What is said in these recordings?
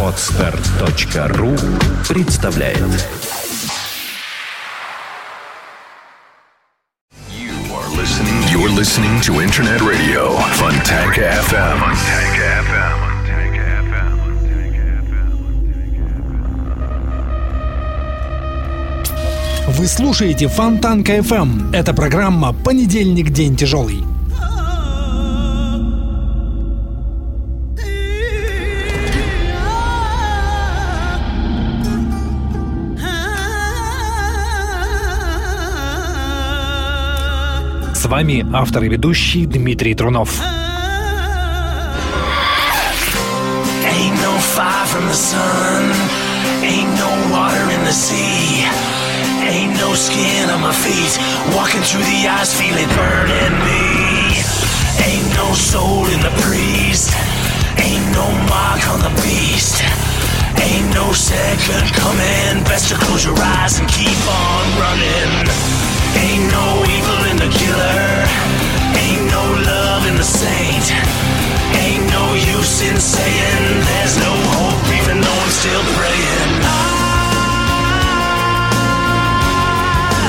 Отстар.ру представляет You're listening to Internet Radio Fontanka FM. Fontanka FM. Вы слушаете Фонтанка FM. Это программа «Понедельник. День тяжелый». С вами автор и ведущий Дмитрий Трунов. Ain't no fire from the sun, ain't no water in the sea, ain't no skin on my feet. Walking through the ice, feel it burning me. Ain't no soul in the priest, ain't no mark on the beast. Ain't no second coming, best to close your eyes and keep on running. Ain't no evil in the killer, ain't no love in the saint. Ain't no use in saying there's no hope, even though I'm still praying. Ah,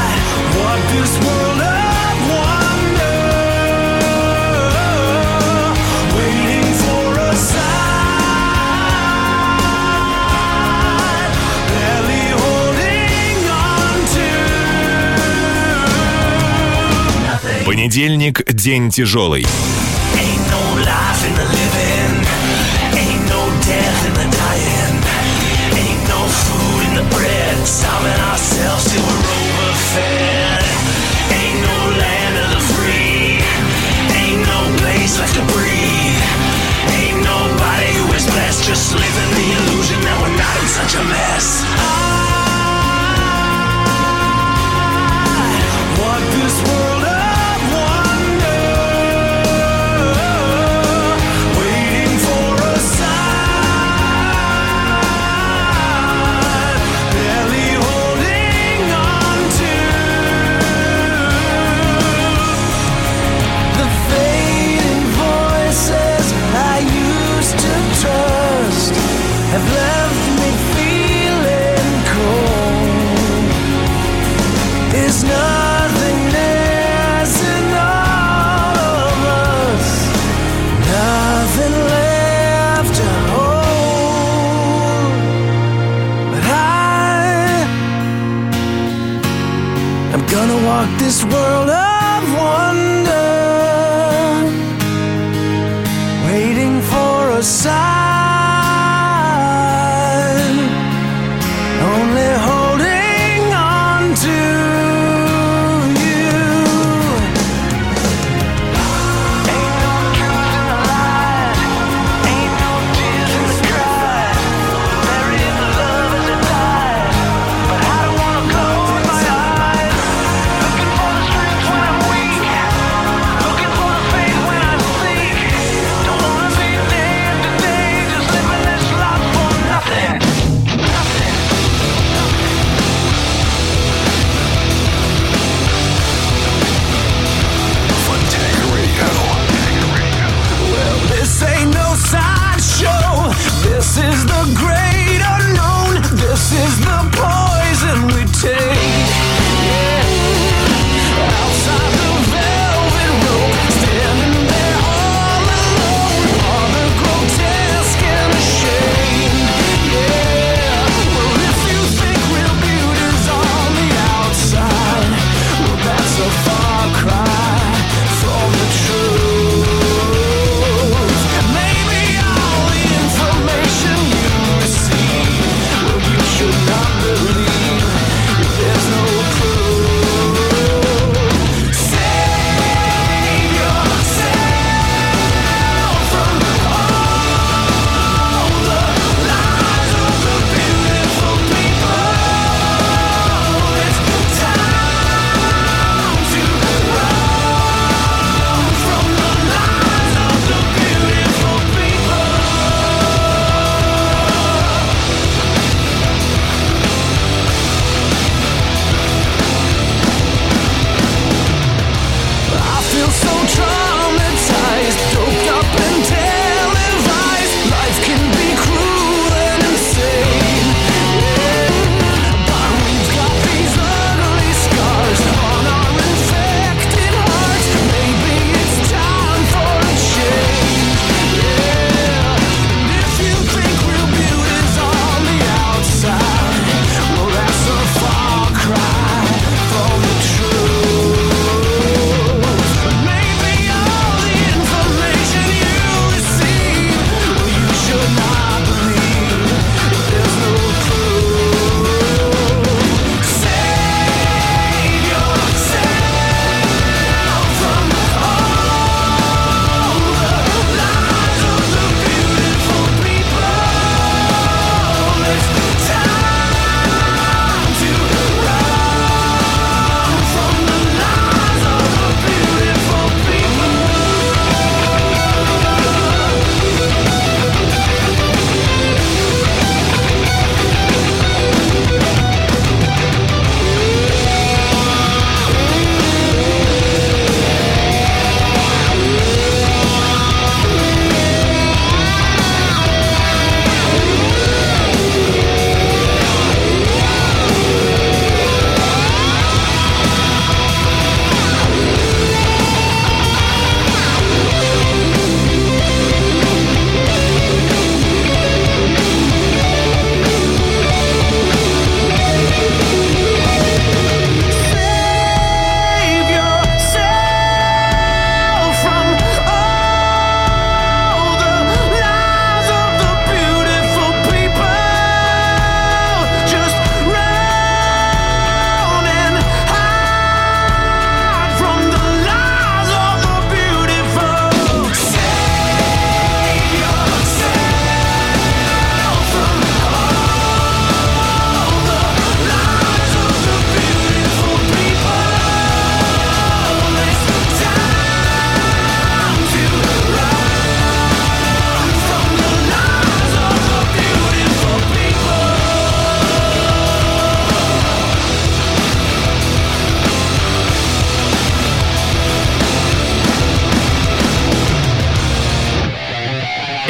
I walk this world Понедельник – день тяжелый.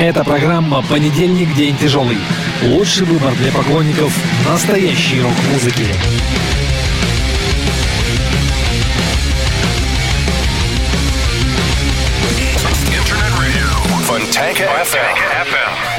Это программа «Понедельник. День тяжелый». Лучший выбор для поклонников настоящей рок-музыки. Fontanka FM.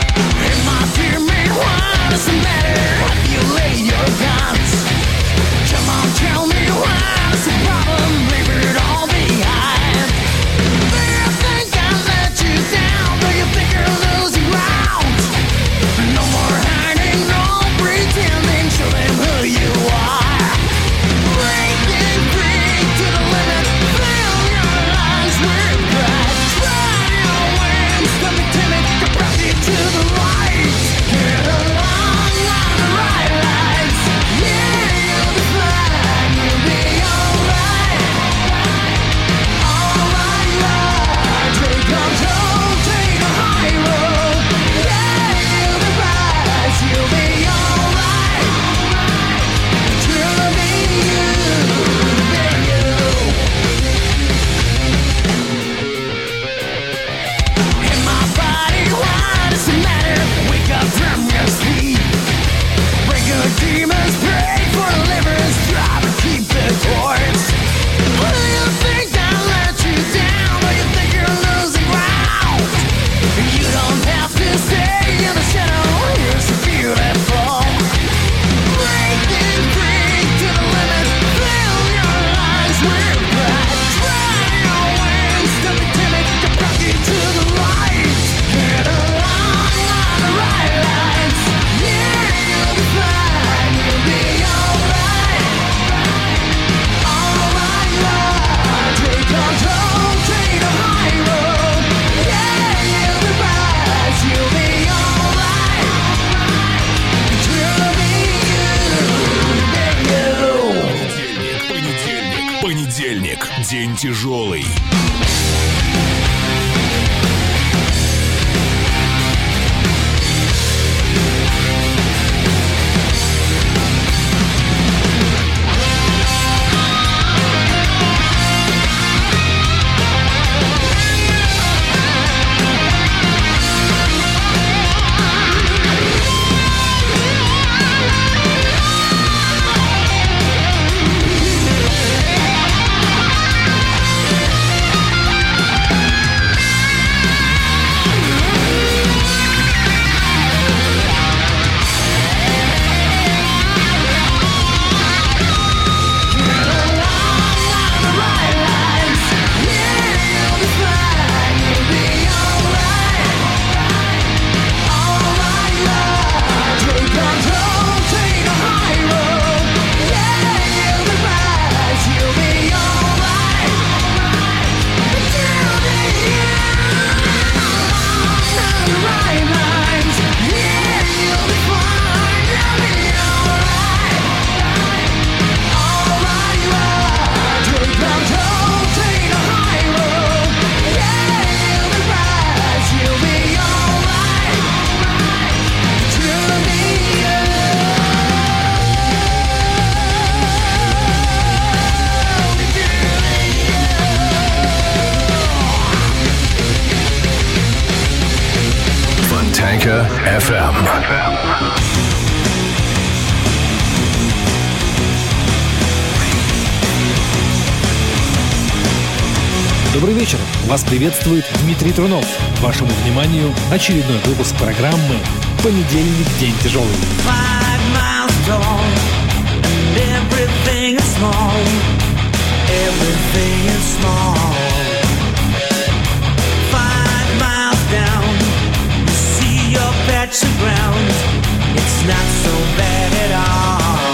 Добрый вечер! Вас приветствует Дмитрий Трунов. Вашему вниманию очередной выпуск программы «Понедельник. День тяжелый». It's not so bad at all.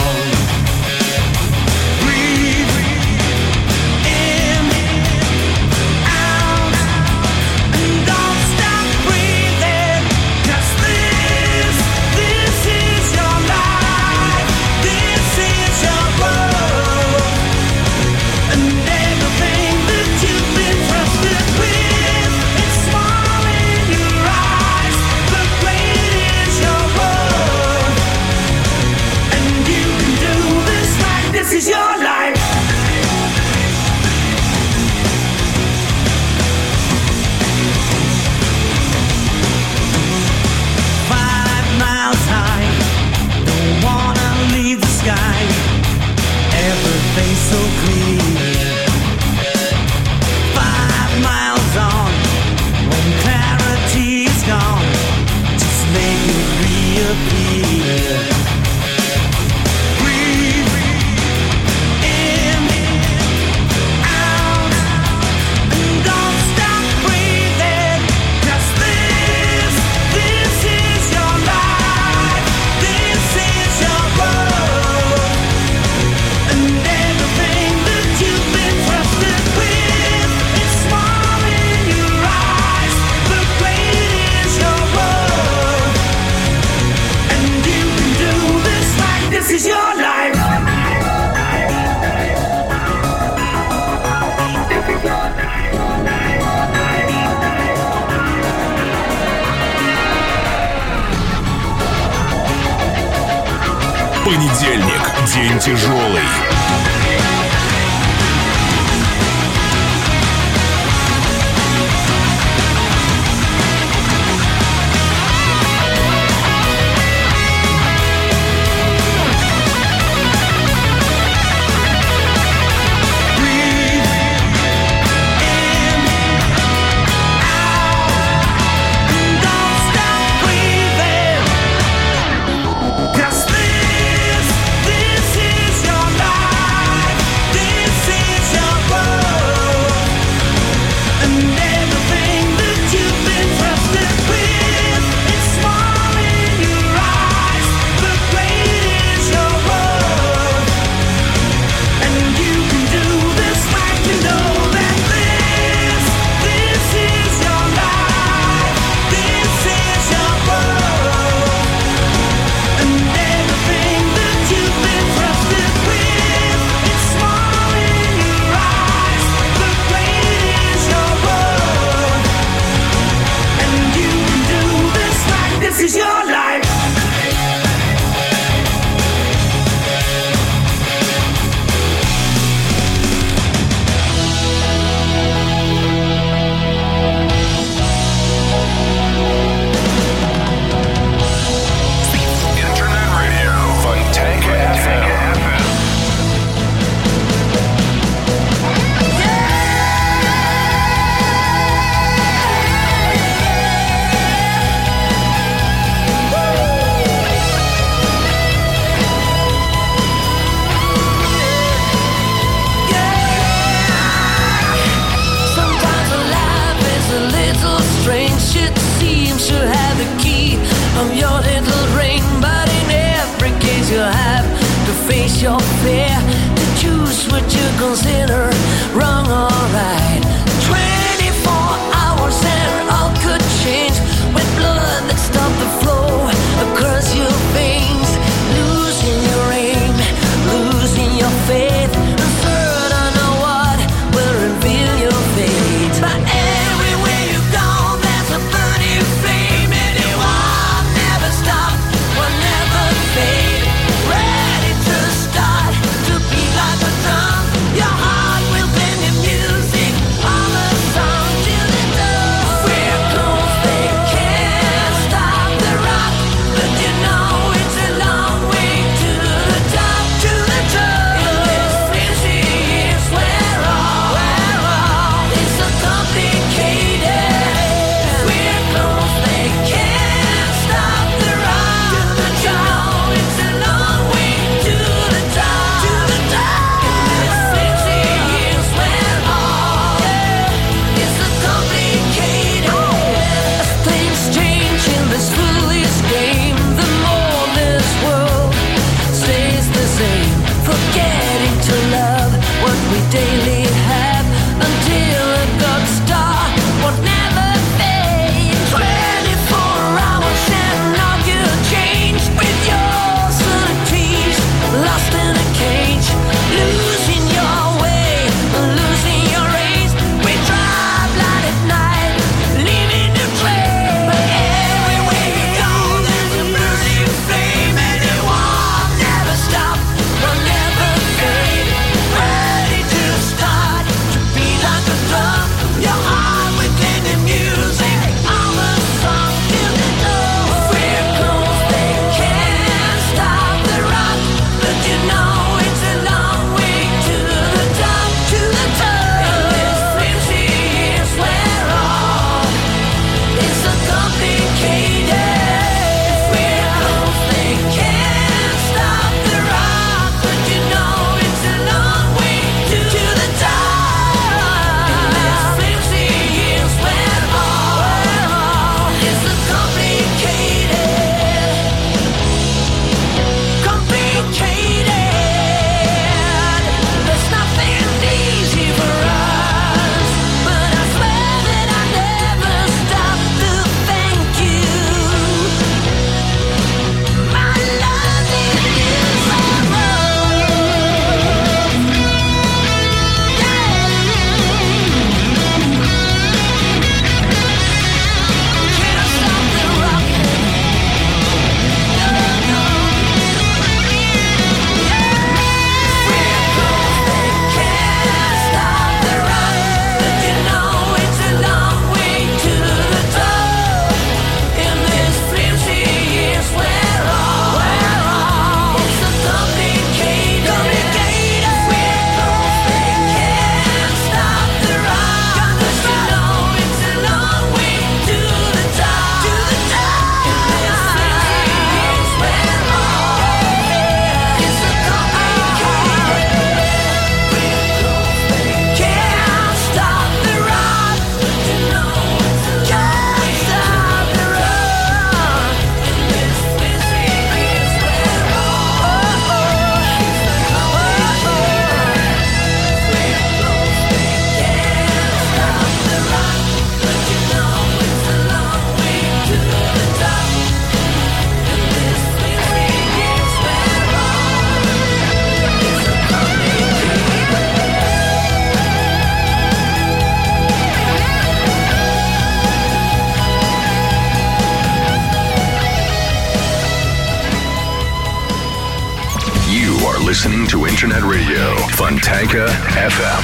To Internet Radio Fontanka FM.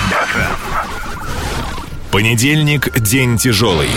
Понедельник – день тяжелый.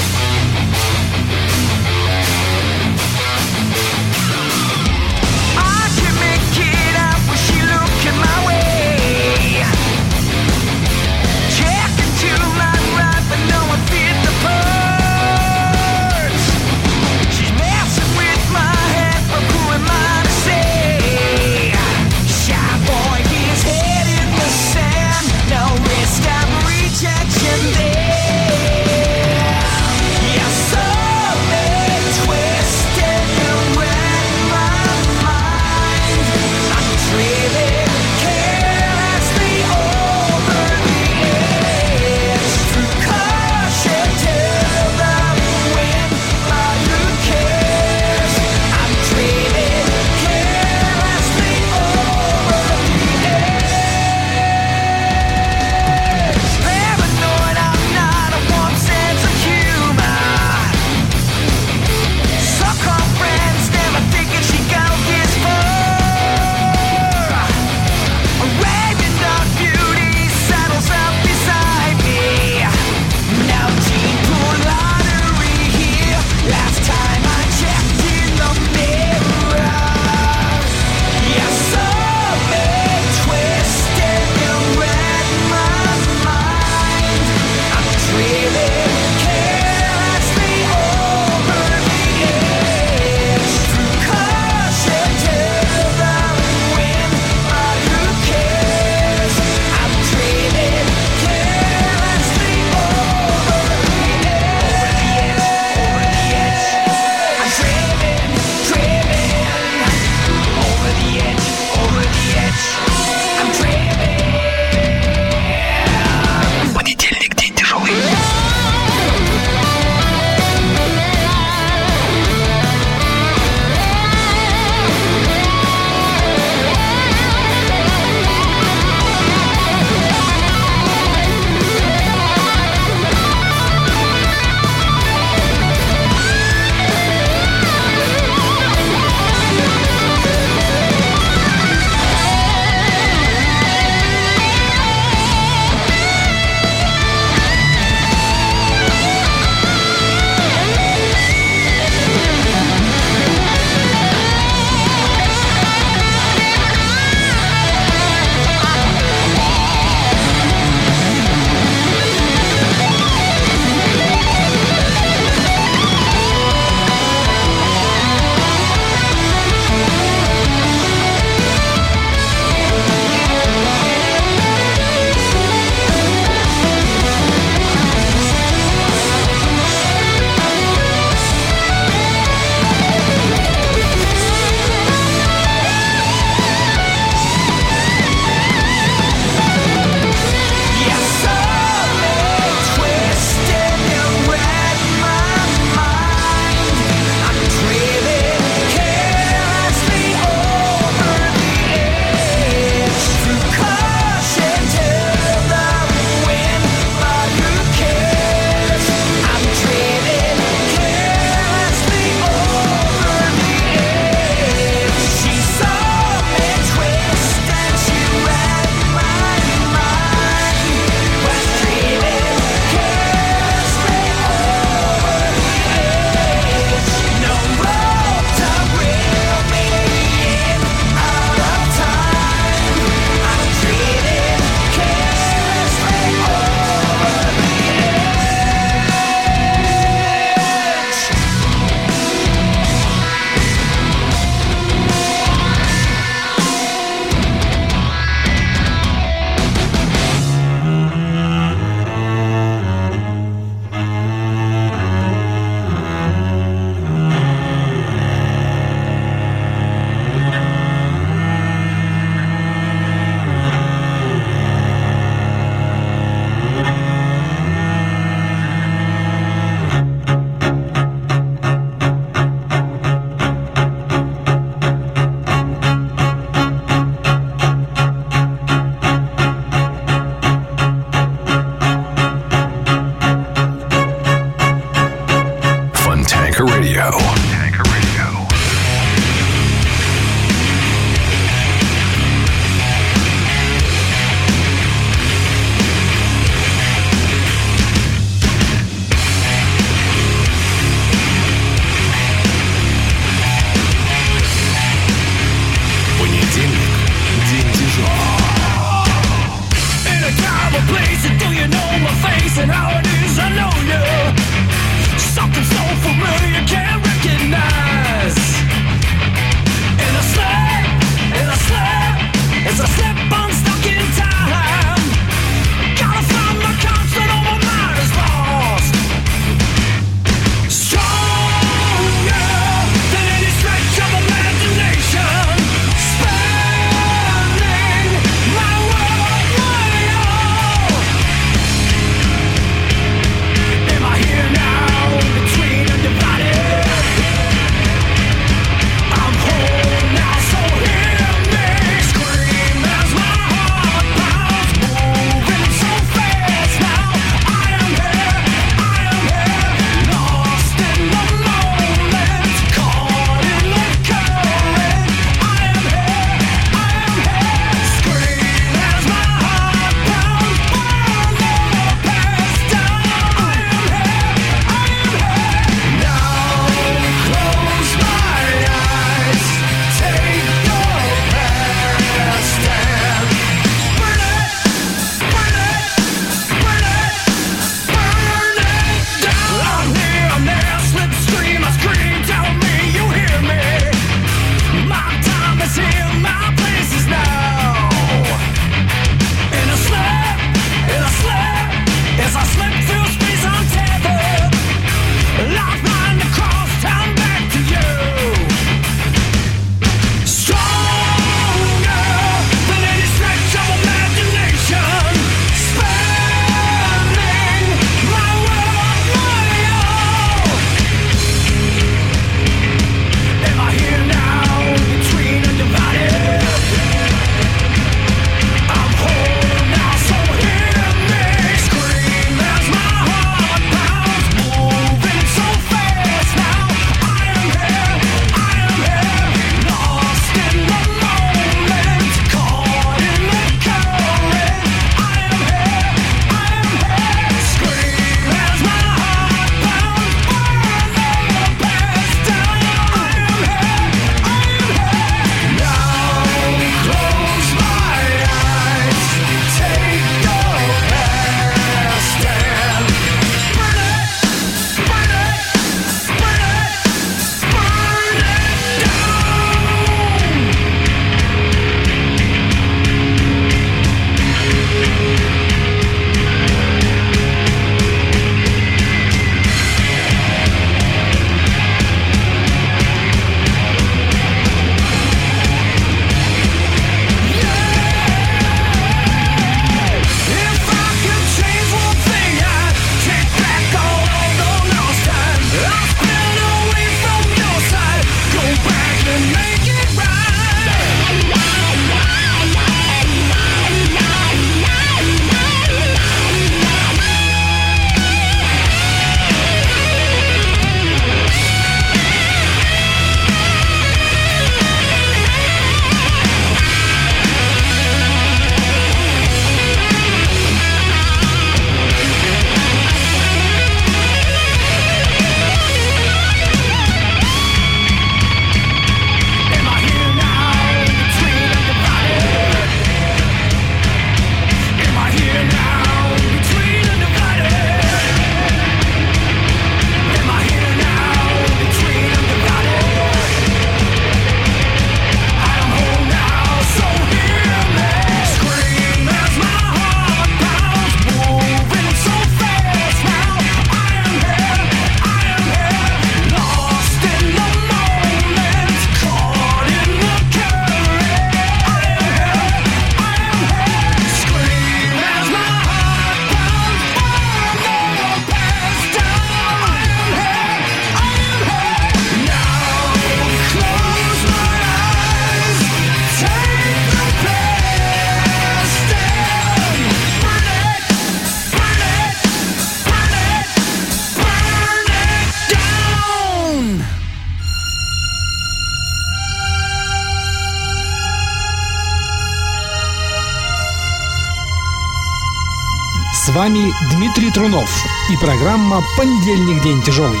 Дмитрий Трунов и программа «Понедельник. День тяжелый».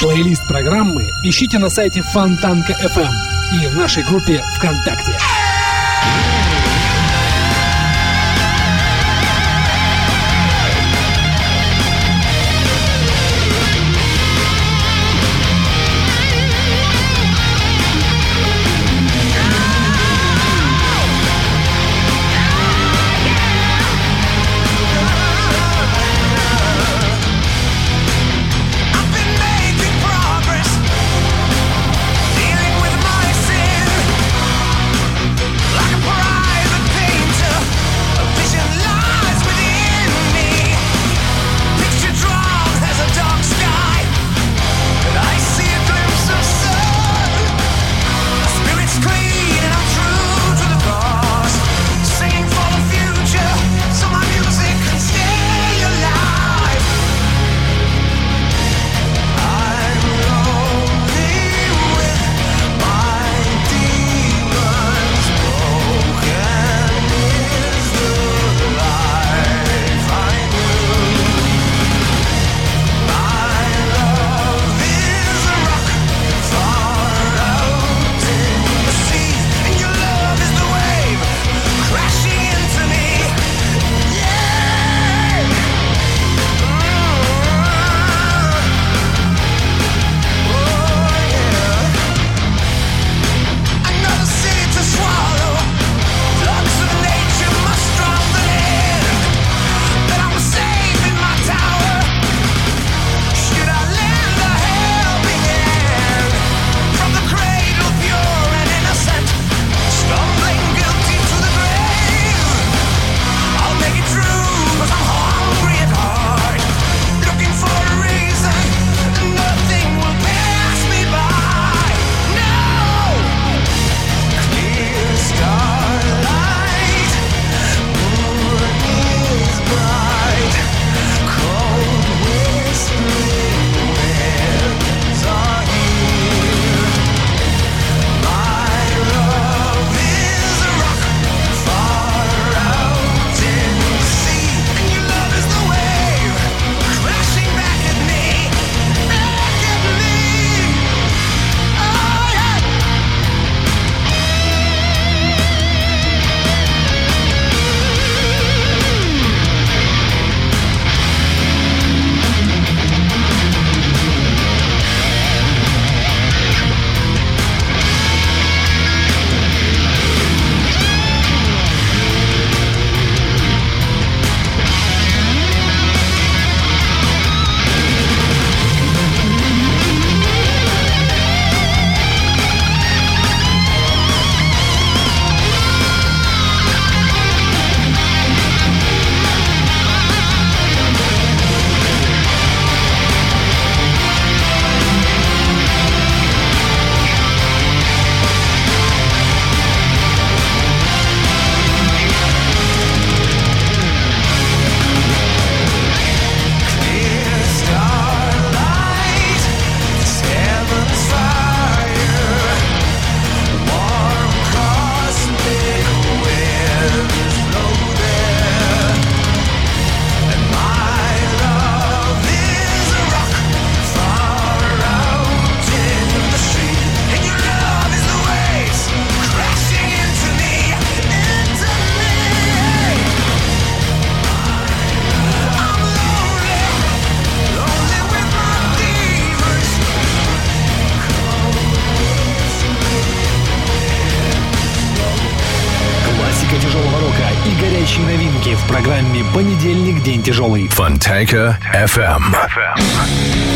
Плейлист программы ищите на сайте Фонтанка FM и в нашей группе ВКонтакте. День тяжелый. Fontanka FM. You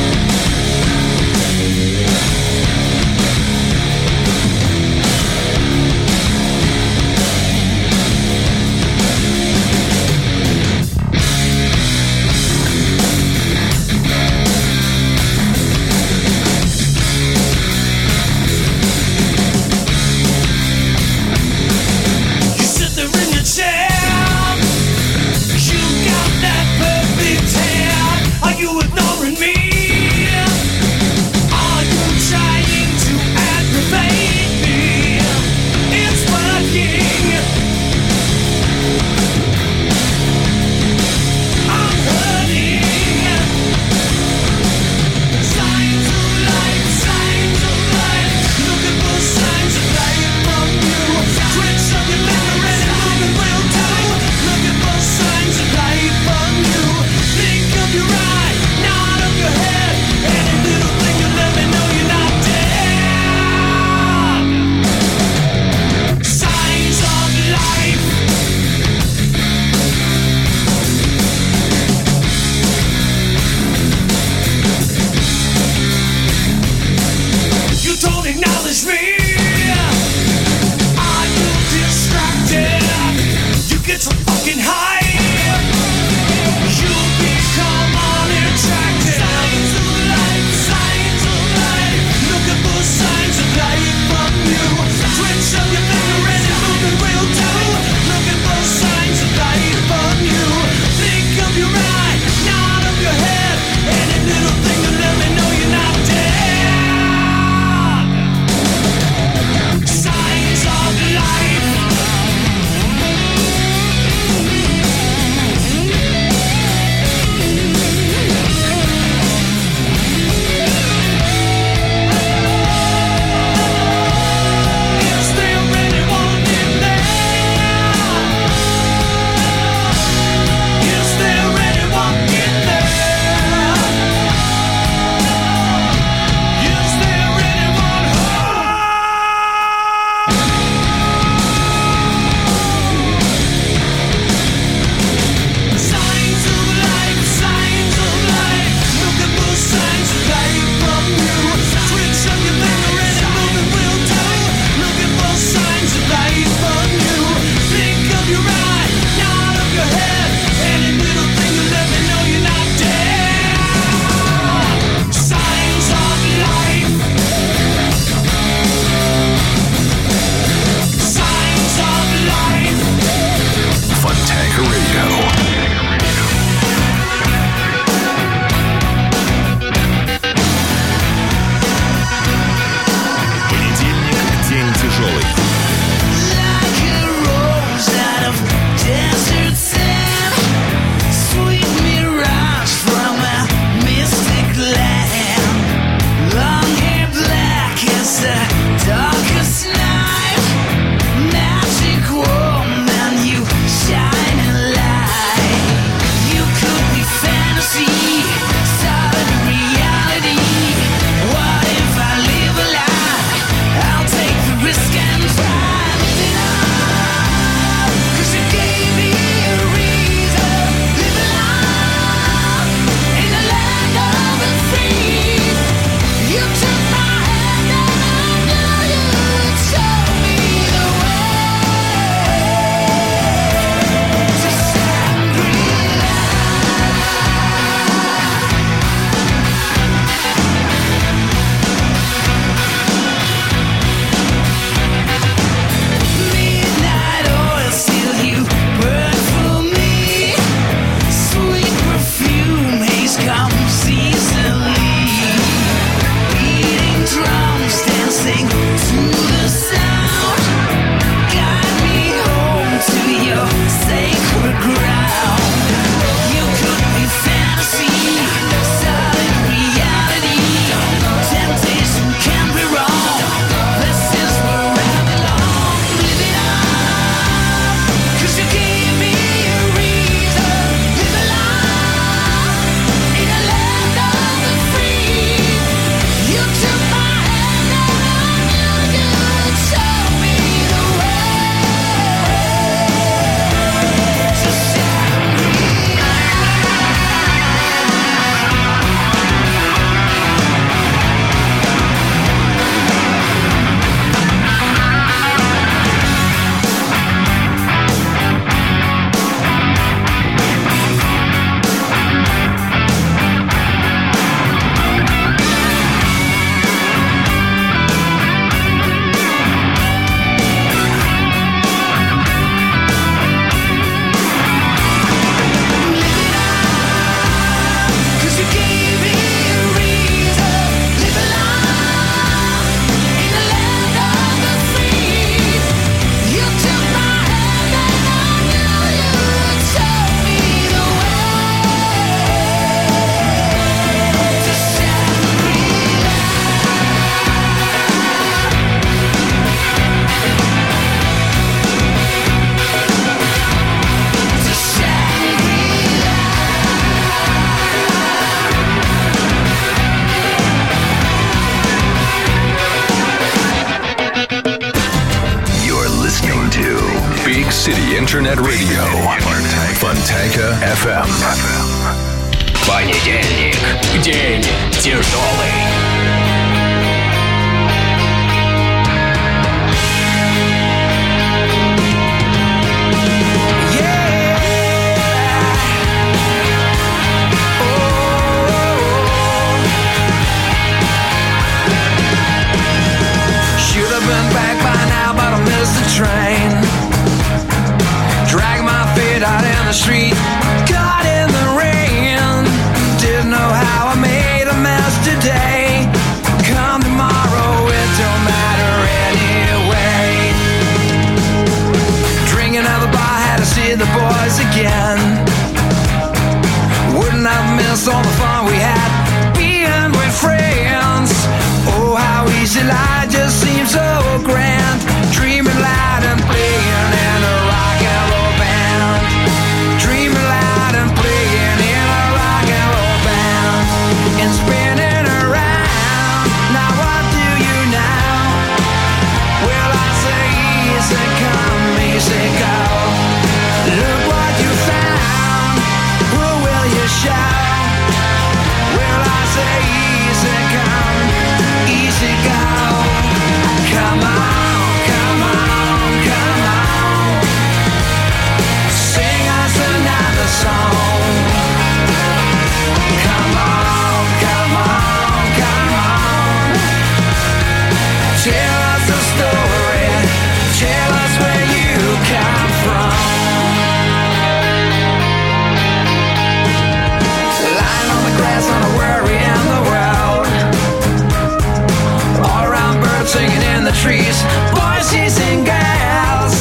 trees, boys chasing girls.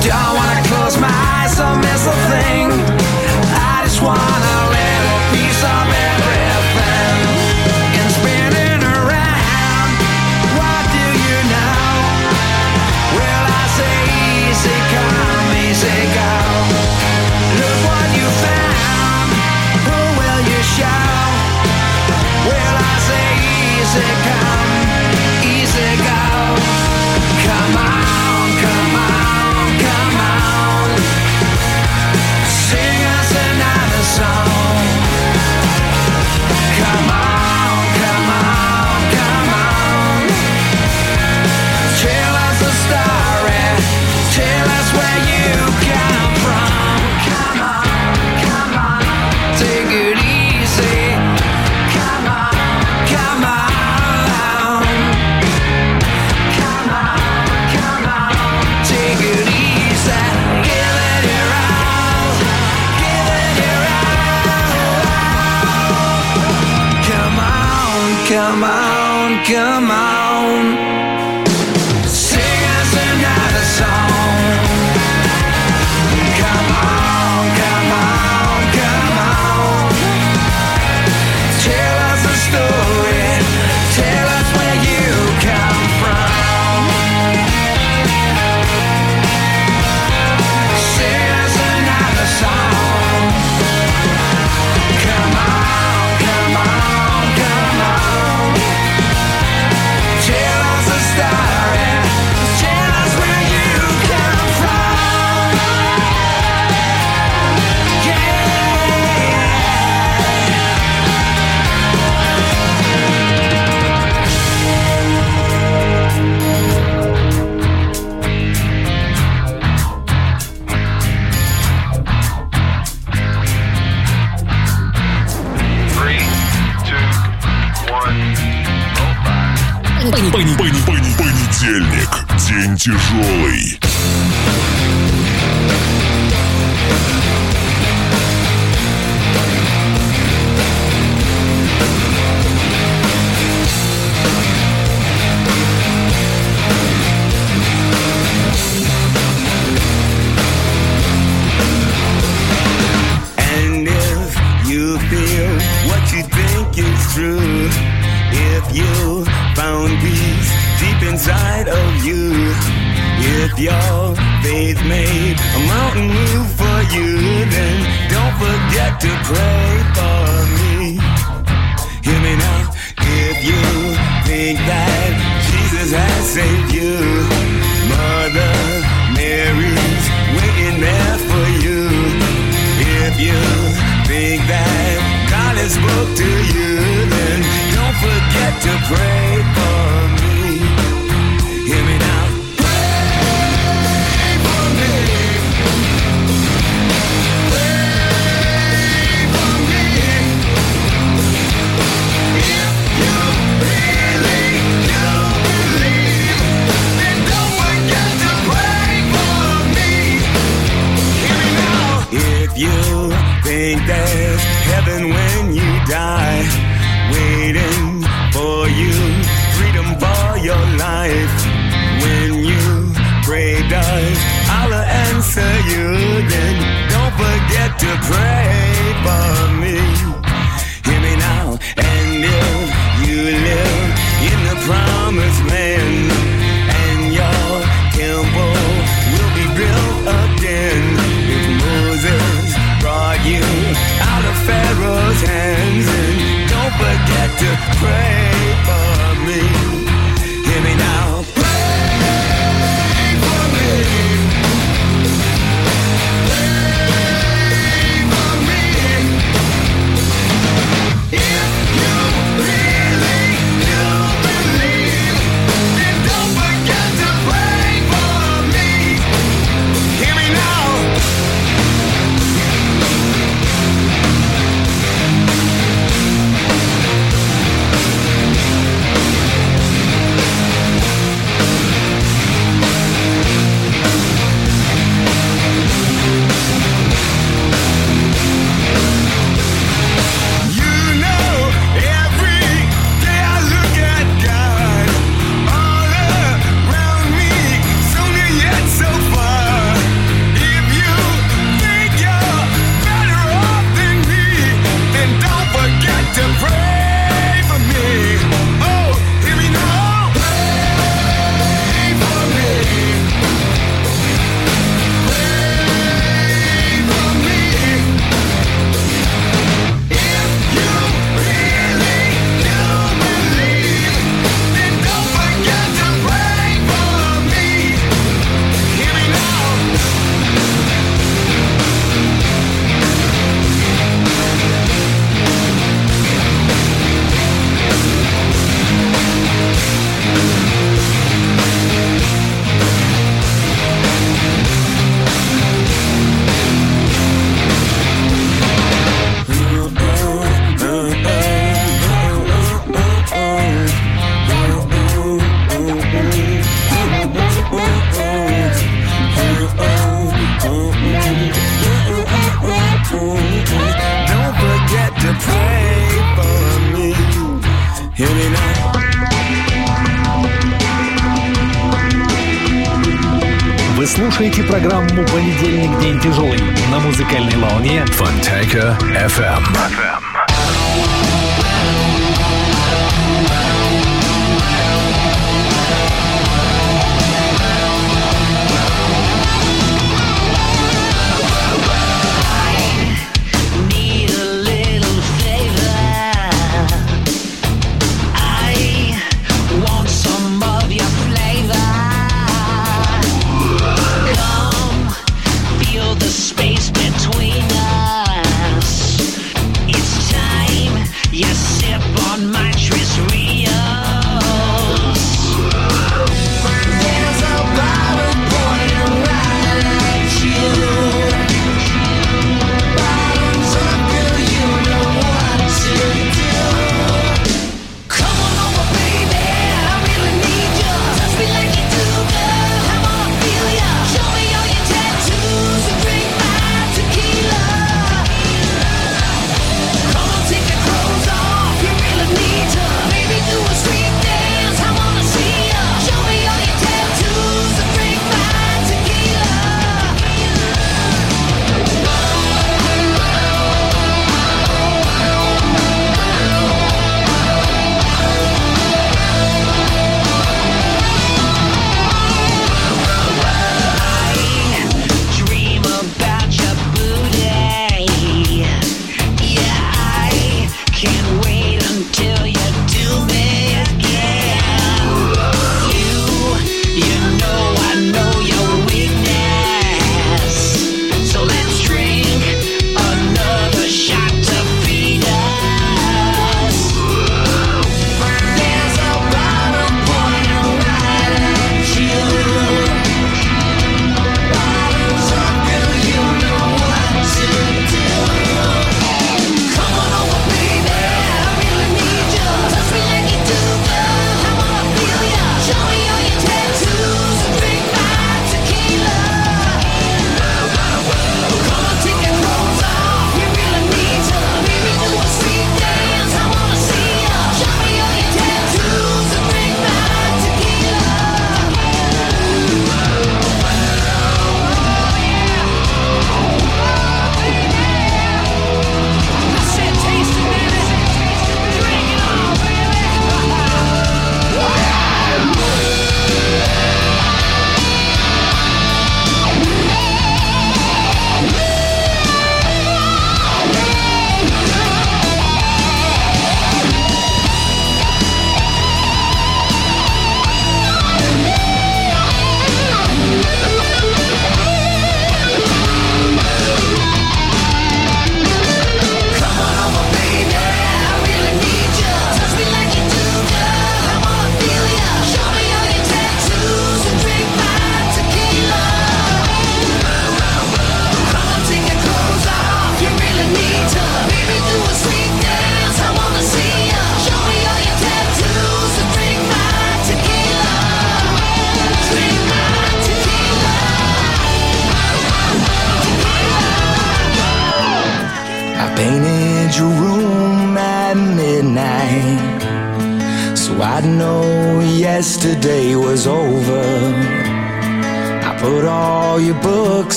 Don't wanna close my eyes or miss a thing. I just wanna live a piece of everything. And spinning around, what do you know? Well, I say easy come, easy go. Look what you found. Who will you show? Well, I say easy come. come тяжелый.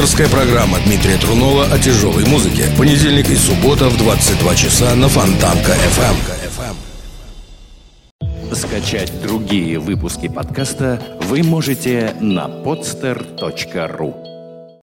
Авторская программа Дмитрия Трунова о тяжелой музыке. Понедельник и суббота в 22 часа на Фонтанка FM. Эм. Скачать другие выпуски подкаста вы можете на podster.ru